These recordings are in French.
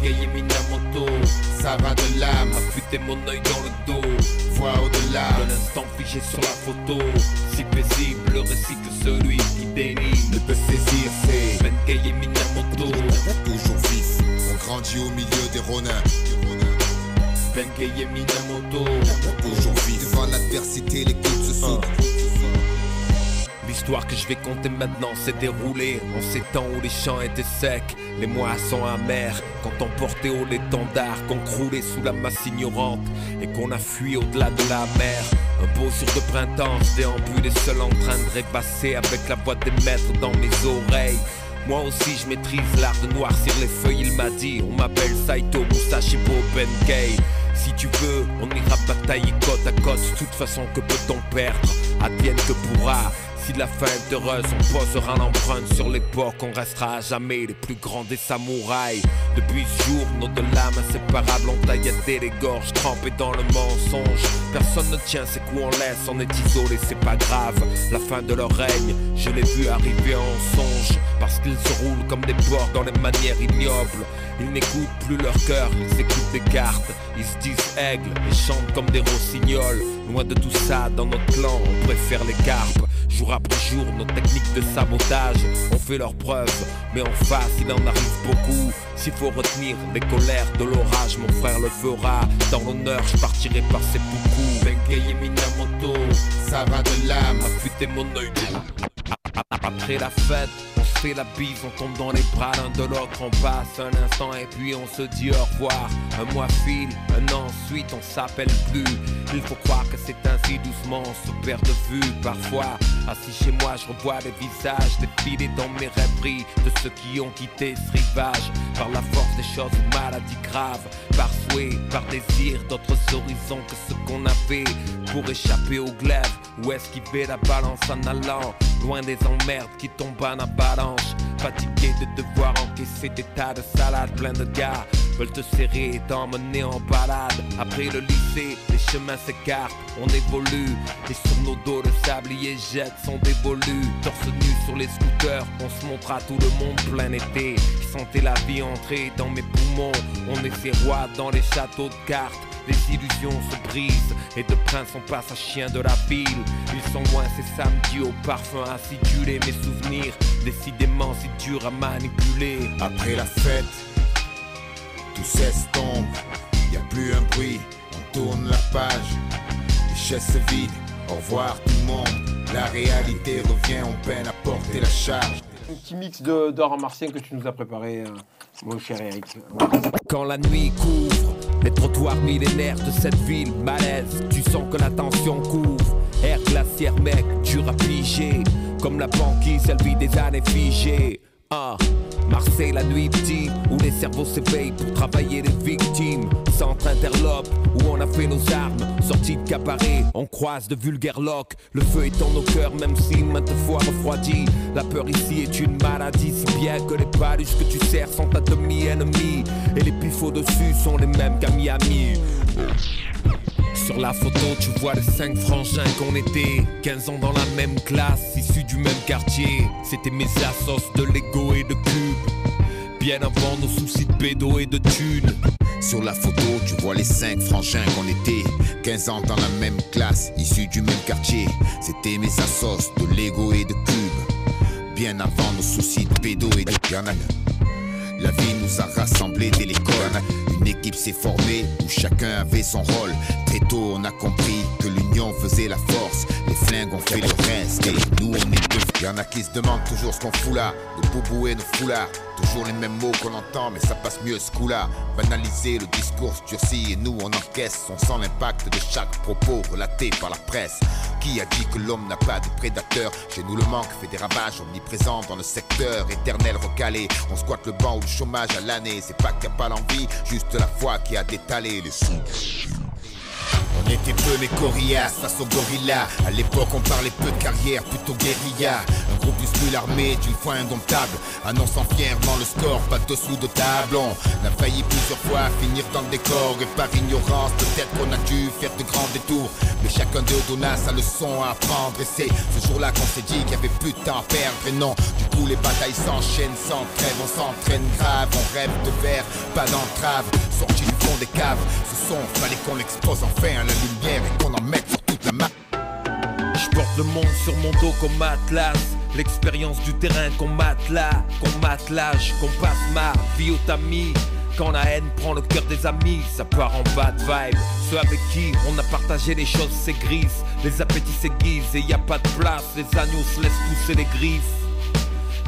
Et Minamoto, ça va de l'âme. Affûter mon œil dans le dos, voir au-delà. De l'instant figé sur la photo, si paisible le récit que celui qui dénie ne peut saisir. C'est Benkei et Minamoto, toujours vif. On grandit au milieu des ronins. Benkei et Minamoto, toujours vif. Devant l'adversité, les coudes se s'ouvrent. L'histoire que je vais compter maintenant s'est déroulée en ces temps où les champs étaient secs, les moissons amères, quand on portait haut l'étendard, qu'on croulait sous la masse ignorante et qu'on a fui au-delà de la mer. Un beau jour de printemps, je seul en train de répasser avec la voix des maîtres dans mes oreilles. Moi aussi je maîtrise l'art de noircir les feuilles, il m'a dit On m'appelle Saito Musashi Benkei Si tu veux, on ira batailler côte à côte De toute façon que peut-on perdre? Advienne que pourra si la fin est heureuse, on posera l'empreinte sur l'époque, on restera à jamais les plus grands des samouraïs. Depuis ce jour, nos deux lames inséparables ont tailladé les gorges, trempées dans le mensonge. Personne ne tient ses coups en laisse, on est isolé, c'est pas grave. La fin de leur règne, je l'ai vu arriver en songe, parce qu'ils se roulent comme des porcs dans les manières ignobles. Ils n'écoutent plus leur cœur, ils écoutent des cartes. Ils se disent aigles et chantent comme des rossignols. Loin de tout ça, dans notre clan, on préfère les carpes. Jour après jour, nos techniques de sabotage ont fait leurs preuves. Mais en face, il en arrive beaucoup. S'il faut retenir les colères de l'orage, mon frère le fera. Dans l'honneur, je partirai par ses beaucoup. Benkei et Minamoto, ça va de l'âme. Affûter mon œil. Après la fête, fait la bise, on tombe dans les bras l'un de l'autre, on passe un instant et puis on se dit au revoir. Un mois file, un an ensuite on s'appelle plus. Il faut croire que c'est ainsi doucement, on se perd de vue parfois. Assis chez moi, je revois les visages défiler dans mes rêveries de ceux qui ont quitté ce rivage. Par la force des choses ou maladies graves, par souhait, par désir, d'autres horizons que ce qu'on avait pour échapper au glaive ou esquiver la balance en allant? Loin des emmerdes qui tombent en avalanche. Fatigué de devoir encaisser des tas de salades plein de gars veulent te serrer et t'emmener en balade. Après le lycée, les chemins s'écartent, on évolue. Et sur nos dos, le sablier jette son dévolu. Torse nu sur les scooters, on se montre à tout le monde plein été. Je sentais la vie entrer dans mes poumons. On est ses rois dans les châteaux de cartes. Les illusions se brisent et de prince on passe à chien de la ville. Ils sont loin ces samedis au parfum acidulé. Mes souvenirs, décidément si durs à manipuler. Après la fête, tout s'estompe, y a plus un bruit, on tourne la page, les chaises se vident, au revoir tout le monde, la réalité revient, on peine à porter la charge. Un petit mix de- d'or martien que tu nous as préparé, euh, mon cher Eric. Quand la nuit couvre les trottoirs millénaires de cette ville, malaise, tu sens que la tension couvre. Air glaciaire, mec, dur à piger. Comme la banquise, elle vit des années figées. Ah, Marseille, la nuit petit, où les cerveaux s'éveillent pour travailler les victimes. Centre interlope, où on a fait nos armes. Sortie de cabaret, on croise de vulgaires locks. Le feu est dans nos cœurs, même si maintes fois refroidi. La peur ici est une maladie, si bien que les paluches que tu sers sont ta demi-ennemie. Et les pifs au-dessus sont les mêmes qu'à Miami. Sur la photo, tu vois les cinq frangins qu'on était. 15 ans dans la même classe, issus du même quartier. C'était mes assos de Lego et de cubes. Bien avant nos soucis de pédo et de thunes. Sur la photo, tu vois les cinq frangins qu'on était. 15 ans dans la même classe, issus du même quartier. C'était mes assos de Lego et de cubes. Bien avant nos soucis de pédo et de a- La vie nous a rassemblés dès l'école. Une équipe s'est formée où chacun avait son rôle. Très tôt, on a compris que l'union faisait la force. Les flingues ont fait le reste et nous, on est deux. Y en a qui se demandent toujours ce qu'on fout là. Nos boubous et nos foulards. Toujours les mêmes mots qu'on entend, mais ça passe mieux ce coup-là. Le discours durci et nous, on encaisse. On sent l'impact de chaque propos relaté par la presse. A dit que l'homme n'a pas de prédateur Chez nous, le manque fait des ravages omniprésents dans le secteur. Éternel recalé, on squatte le banc ou le chômage à l'année. C'est pas qu'il n'y a pas l'envie, juste la foi qui a détalé les sous. On était peu mais coriaces face aux gorillas. À l'époque, on parlait peu de carrière, plutôt guérilla. Un groupe muscule armé d'une foi indomptable. Annonçant fièrement le score, pas dessous de table. On a failli plusieurs fois finir dans le décor. Et par ignorance, peut-être qu'on a dû faire de grands détours. Mais chacun d'eux donna sa leçon à apprendre. Et c'est ce jour-là qu'on s'est dit qu'il y avait plus de temps à perdre. Et non, du coup, les batailles s'enchaînent sans trêve. On s'entraîne grave, on rêve de verre, pas d'entrave. Sorti fond des caves, ce son, fallait qu'on l'expose enfin à la lumière et qu'on en mette sur toute la map. Je porte le monde sur mon dos comme atlas. L'expérience du terrain qu'on matelas, qu'on l'âge, qu'on passe ma vie au tamis. Quand la haine prend le cœur des amis, ça part en bad vibe. Ceux avec qui on a partagé les choses s'aigrisent, les appétits s'aiguisent et y a pas de place. Les agneaux se laissent pousser les griffes.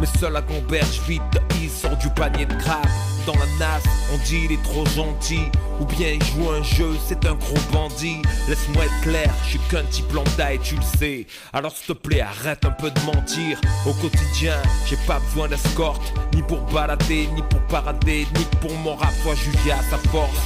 Mais seul la gamberge vide, il sort du panier de crabe dans la nasse, on dit il est trop gentil. Ou bien il joue un jeu, c'est un gros bandit. Laisse-moi être clair, je suis qu'un type lambda et tu le sais. Alors s'il te plaît, arrête un peu de mentir. Au quotidien, j'ai pas besoin d'escorte, ni pour balader, ni pour parader, ni pour mon rap soit jugé à force.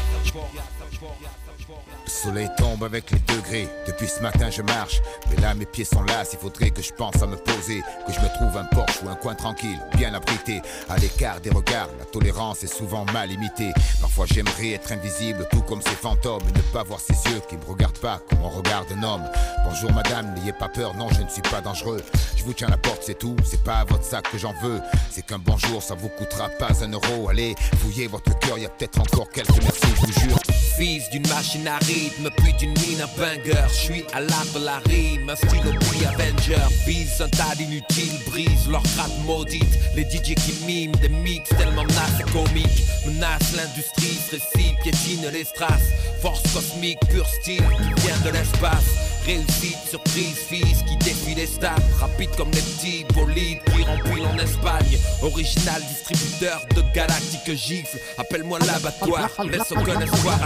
Le soleil tombe avec les degrés. Depuis ce matin, je marche. Mais là, mes pieds sont là. Il faudrait que je pense à me poser. Que je me trouve un porche ou un coin tranquille, bien abrité. À l'écart des regards, la tolérance est souvent mal imitée. Parfois, j'aimerais être invisible, tout comme ces fantômes. Et ne pas voir ces yeux qui me regardent pas comme on regarde un homme. Bonjour, madame, n'ayez pas peur. Non, je ne suis pas dangereux. Je vous tiens la porte, c'est tout. C'est pas votre sac que j'en veux. C'est qu'un bonjour, ça vous coûtera pas un euro. Allez, fouillez votre cœur. Y a peut-être encore quelques merci, je vous jure. Fils d'une machine à rythme, puis d'une mine à banger. Je suis à l'art de la rime, un style au Avenger. Vise un tas d'inutiles, brise leur gratte maudite. Les DJ qui miment des mix tellement nasses et comiques. Menace l'industrie, se piétine les strass. Force cosmique, pur style, vient de l'espace. Réussite, surprise, fils qui défie les stats. Rapide comme les petits bolides qui remplissent en Espagne. Original distributeur de galactiques gifles. Appelle-moi l'abattoir, laisse aucun espoir.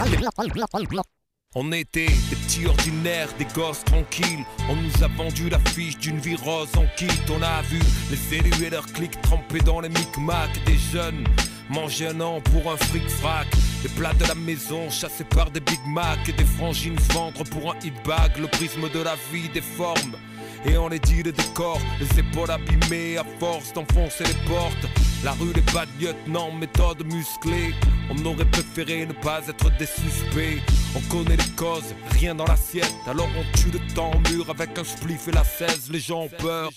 On était des petits ordinaires, des gosses tranquilles. On nous a vendu l'affiche d'une vie rose en kit. On a vu les élus et leurs clics trempés dans les micmacs des jeunes. Manger un an pour un fric frac. Les plats de la maison chassés par des Big Mac et des frangines vendre pour un hit bag. Le prisme de la vie déforme. Et on les dit le décor, les épaules abîmées à force d'enfoncer les portes. La rue, les bas de lieutenant, méthode musclée. On aurait préféré ne pas être des suspects. On connaît les causes, rien dans l'assiette. Alors on tue le temps au mur avec un spliff et la 16. Les gens ont peur.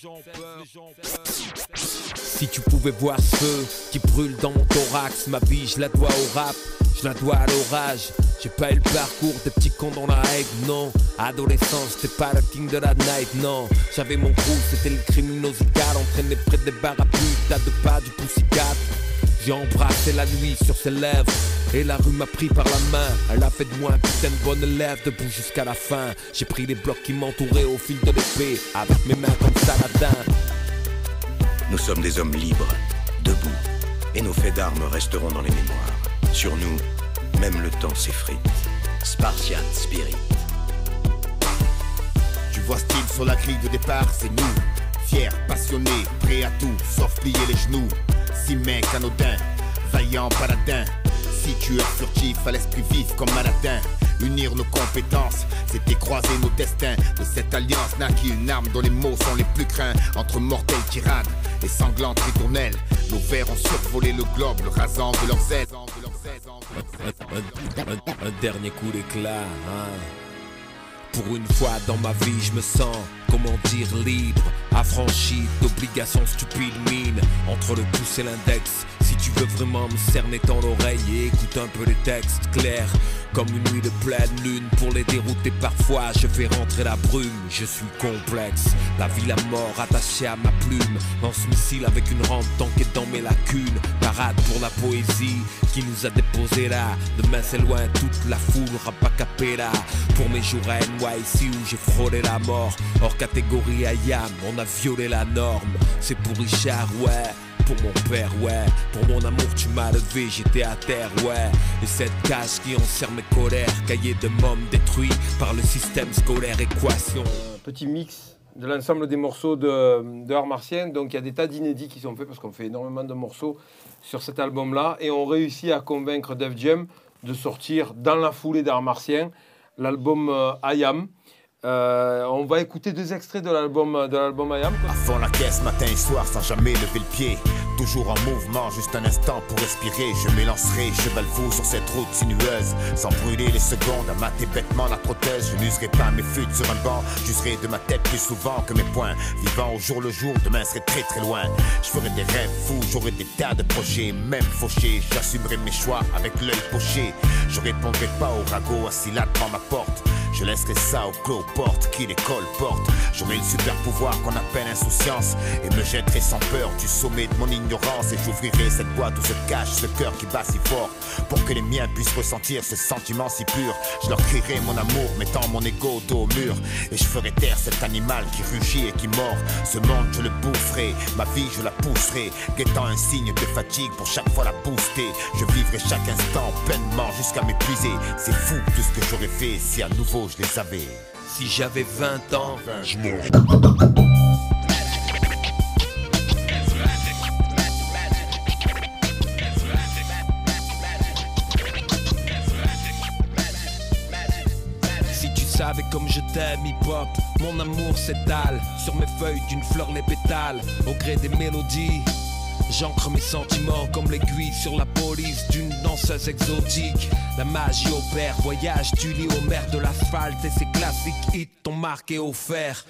Si tu pouvais voir ceux qui brûlent dans mon thorax, ma vie je la dois au rap, je la dois à l'orage. J'ai pas eu le parcours des petits cons dans la hype, non. Adolescence, c'était pas le king de la night, non. J'avais mon crew, c'était le criminosical, entraîné près des barres à t'as de pas du poussicat. J'ai embrassé la nuit sur ses lèvres. Et la rue m'a pris par la main. Elle a fait de moi un putain de bonne élève debout jusqu'à la fin. J'ai pris les blocs qui m'entouraient au fil de l'épée. Avec mes mains comme Saladin. Nous sommes des hommes libres, debout, et nos faits d'armes resteront dans les mémoires. Sur nous, même le temps s'effrite. Spartiate Spirit. Tu vois style sur la grille de départ, c'est nous. Fiers, passionnés, prêts à tout, sauf plier les genoux. Si mec anodin, vaillant paladin. Si tu es furtif à l'esprit vif comme Maladin unir nos compétences, c'était croiser nos destins. De cette alliance naquit une arme dont les mots sont les plus craints. Entre mortelles tirades et sanglantes ritournelles, nos vers ont survolé le globe, le rasant de leurs ailes. Un, dernier coup d'éclat, hein. Pour une fois dans ma vie, je me sens, comment dire, libre, affranchi d'obligations stupides mine entre le pouce et l'index. Si tu veux vraiment me cerner dans l'oreille et écoute un peu les textes clairs, comme une nuit de pleine lune pour les dérouter parfois, je fais rentrer la brume, je suis complexe. La vie, la mort attachée à ma plume. Lance missile avec une rampe tankée dans mes lacunes. Parade pour la poésie qui nous a déposé là. Demain c'est loin, toute la foule rapacapella. Pour mes jours à NYC où j'ai frôlé la mort. Hors catégorie IAM, on a violé la norme. C'est pour Richard, ouais pour mon père, ouais. Pour mon amour, tu m'as levé, j'étais à terre, ouais. Et cette cage qui enserre mes colères, cahier de mômes détruit par le système scolaire, équation. Petit mix de l'ensemble des morceaux de, de Art Martien. Donc il y a des tas d'inédits qui sont faits parce qu'on fait énormément de morceaux sur cet album-là. Et on réussit à convaincre Def Jam de sortir dans la foulée d'Art Martien l'album euh, Ayam. Euh, on va écouter deux extraits de l'album de l'album Ayam. À fond la caisse, matin et soir, sans jamais lever le pied. Toujours en mouvement, juste un instant pour respirer. Je m'élancerai, cheval fou sur cette route sinueuse. Sans brûler les secondes, à mater bêtement la prothèse. Je n'userai pas mes fuites sur un banc. J'userai de ma tête plus souvent que mes poings. Vivant au jour le jour, demain serait très très loin. Je ferai des rêves fous, j'aurai des tas de projets, même fauchés. J'assumerai mes choix avec l'œil poché. Je répondrai pas au ragot assis là devant ma porte. Laisserai ça au clos porte qui les colporte. J'aurai le super pouvoir qu'on appelle insouciance et me jetterai sans peur du sommet de mon ignorance et j'ouvrirai cette boîte où se cache ce cœur qui bat si fort pour que les miens puissent ressentir ce sentiment si pur. Je leur crierai mon amour, mettant mon ego dos au mur et je ferai taire cet animal qui rugit et qui mord. Ce monde je le boufferai, ma vie je la pousserai, guettant un signe de fatigue pour chaque fois la booster. Je vivrai chaque instant pleinement jusqu'à m'épuiser. C'est fou tout ce que j'aurais fait si à nouveau je les avais. Si j'avais 20 ans, je Si tu savais comme je t'aime, hip-hop, mon amour s'étale sur mes feuilles d'une fleur les pétales, au gré des mélodies. J'ancre mes sentiments comme l'aiguille sur la d'une danseuse exotique. La magie opère, voyage du lit au maire de l'asphalte et ses classiques hits t'ont marqué au fer.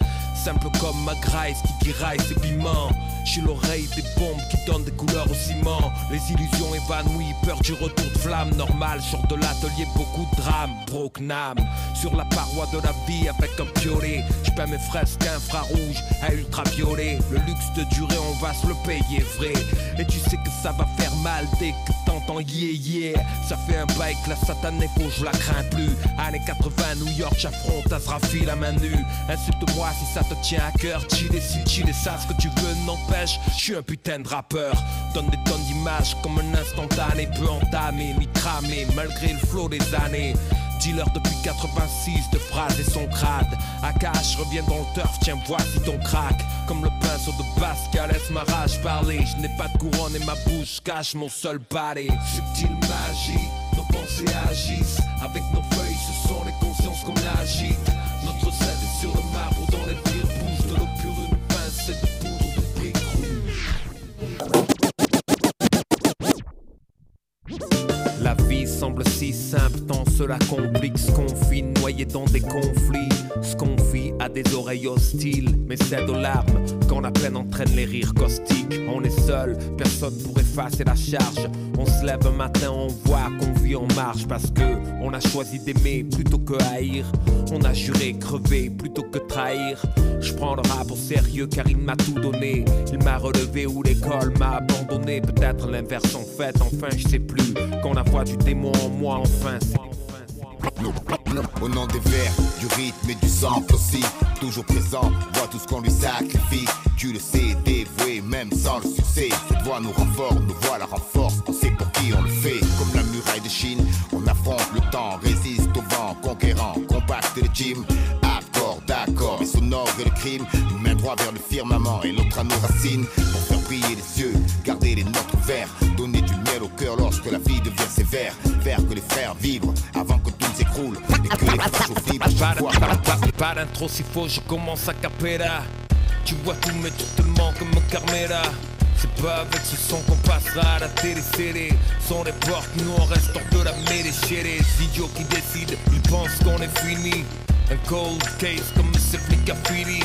Simple comme ma qui guiraille ses piments. Suis l'oreille des bombes qui donnent des couleurs au ciment. Les illusions évanouies, peur du retour de flamme. Normal, sur de l'atelier, beaucoup de drames. Broke Nam, sur la paroi de la vie avec un piolet. Je peins mes fresques infrarouges à ultraviolet. Le luxe de durer, on va se le payer vrai. Et tu sais que ça va faire mal dès que t'entends yeah yeah. Ça fait un bail que la satanée faut je la crains plus. Années 80, New York, j'affronte Azrafi la main nue. Insulte-moi si ça te tient à cœur. Chiller si chiller ça, ce que tu veux n'empêche. Je suis un putain de rappeur. Donne des tonnes d'images comme un instantané. Peu entamé, mi cramé, malgré le flot des années. Dealer depuis 86 de phrases et son crade. Akash revient dans le turf, tiens, voici ton crack. Comme le pinceau de Pascal, laisse ma rage parler. Je n'ai pas de couronne et ma bouche cache mon seul balai. Subtile magie, nos pensées agissent. Avec nos feuilles, ce sont les consciences qu'on agite. Semble si simple, tant cela complique ce qu'on vit, noyé dans des conflits. Ce qu'on vit a des oreilles hostiles, mais cède aux larmes quand la peine entraîne les rires caustiques. On est seul, personne pour effacer la charge. On se lève un matin, on voit qu'on vit en marche parce que on a choisi d'aimer plutôt que haïr. On a juré crever plutôt que trahir. Je prends le rap au sérieux car il m'a tout donné. Il m'a relevé ou l'école m'a abandonné. Peut-être l'inverse en fait, enfin je sais plus. Quand la voix du démon enfin. Au nom des vers, du rythme et du sang aussi. Toujours présent, voit tout ce qu'on lui sacrifie. Tu le sais, dévoué même sans le succès. Cette voix nous renforce, nos voix la renforce On sait pour qui on le fait. Comme la muraille de Chine, on affronte le temps Résiste au vent, conquérant, compacte le gym. Accord, d'accord, et sonore et le crime. Une main droite vers le firmament et l'autre à nos racines. Pour faire briller les yeux, garder les notes ouverts Donner du miel au cœur lorsque la vie devient sévère Que les frères vibrent avant que tout s'écroule Et que les fibres à Pas, chaque pas, d'intro s'il faut, je commence à capella. Tu vois tout, mais tu te manques comme Carmela. C'est pas avec ce son qu'on passera à la télé-série. Sans les portes, nous on reste hors de la mêlée chez les qui décident. Ils pensent qu'on est fini. Un cold case comme ce flic à Philly.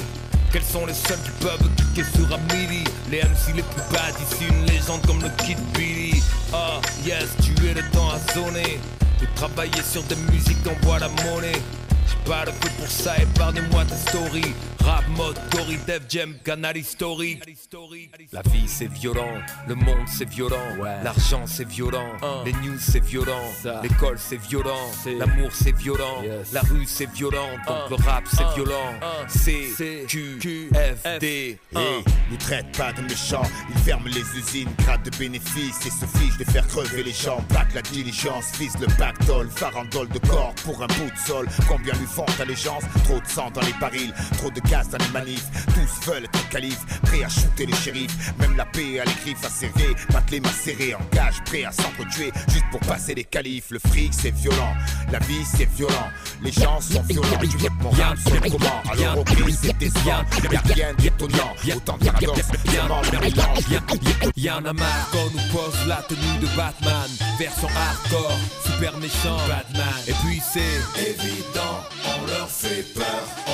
Quels sont les seuls qui peuvent cliquer sur Amelie Les MC les plus bad ici, une légende comme le Kid Billy. Ah, yes, tu es le temps à sonner. De travailler sur des musiques envoie la monnaie. J'ai pas le feu pour ça, épargnez-moi tes stories. Rap mode, Gory, Dev Jam, canal historique. La vie c'est violent, le monde c'est violent, l'argent c'est violent, les news c'est violent, l'école c'est violent, l'amour c'est violent, la rue c'est violent, donc le rap c'est violent. C, Q, F, D. Hey, nous traite pas de méchants, ils ferment les usines, grattent de bénéfices et se fichent de faire crever les gens. Back la diligence, vise le pactole, farandole de corps pour un bout de sol. Combien lui font allégeance Trop de sang dans les barils, trop de Tous veulent être calife, prêts à shooter les shérifs. Même la paix a les griffes à serrer, battre les macérés, engage, prêt à s'entretuer juste pour passer les califs. Le fric c'est violent, la vie c'est violent, les gens sont violents. Tu que mon rap soit comment Alors ok, c'est décevant, y'a rien d'étonnant. Autant de paradoxes, vraiment le. Y'en a marre qu'on nous pose la tenue de Batman Version hardcore, super méchant Batman Et puis c'est évident, on leur fait peur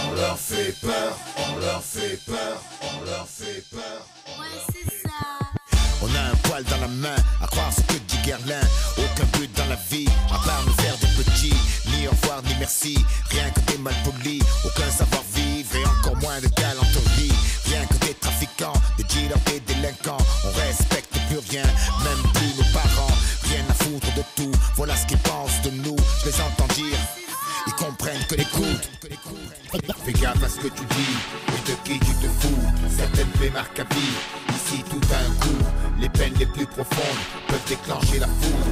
Plaies marquent à vie. Ici tout a un coup. Les peines les plus profondes peuvent déclencher la foudre.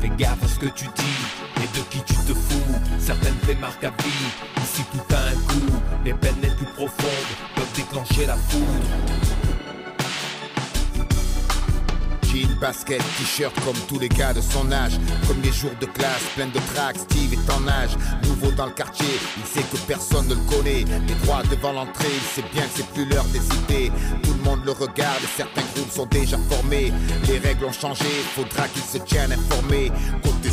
Fais gaffe à ce que tu dis et de qui tu te fous. Certaines plaies marquent à vie. Ici tout a un coup. Les peines les plus profondes peuvent déclencher la foudre. Basket, t-shirt comme tous les gars de son âge. Premier jour de classe, plein de tracks, Steve est en âge. Nouveau dans le quartier, il sait que personne ne le connaît. Les droits devant l'entrée, il sait bien que c'est plus l'heure d'hésiter. Tout le monde le regarde, certains groupes sont déjà formés. Les règles ont changé, faudra qu'ils se tiennent informés. Côté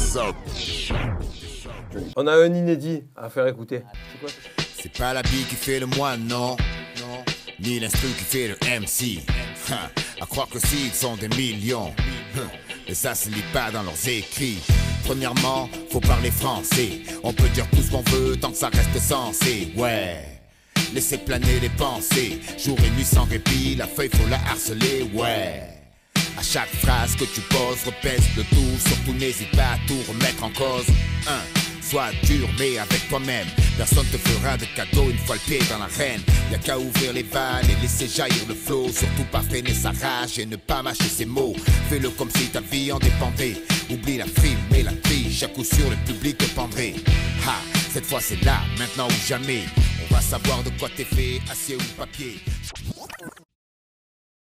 On a un inédit à faire écouter. C'est quoi ça? C'est pas la bille qui fait le moine, non. Non. Ni l'instru qui fait le MC. Ha, à croire que s'ils sont des millions. Hum, Mais ça se lit pas dans leurs écrits. Premièrement, faut parler français. On peut dire tout ce qu'on veut tant que ça reste sensé. Ouais. Laissez planer les pensées. Jour et nuit sans répit, la feuille faut la harceler. Ouais. À chaque phrase que tu poses, repèse le tout. Surtout n'hésite pas à tout remettre en cause. Un, Sois dur mais avec toi-même. Personne te fera de cadeau une fois le pied dans l'arène. Y'a qu'à ouvrir les vannes et laisser jaillir le flot. Surtout pas freiner sa rage et ne pas mâcher ses mots. Fais-le comme si ta vie en dépendait. Oublie la frime et la triche. À coup sûr, le public te pendrait. Ha, cette fois c'est là, maintenant ou jamais. On va savoir de quoi t'es fait, acier ou papier.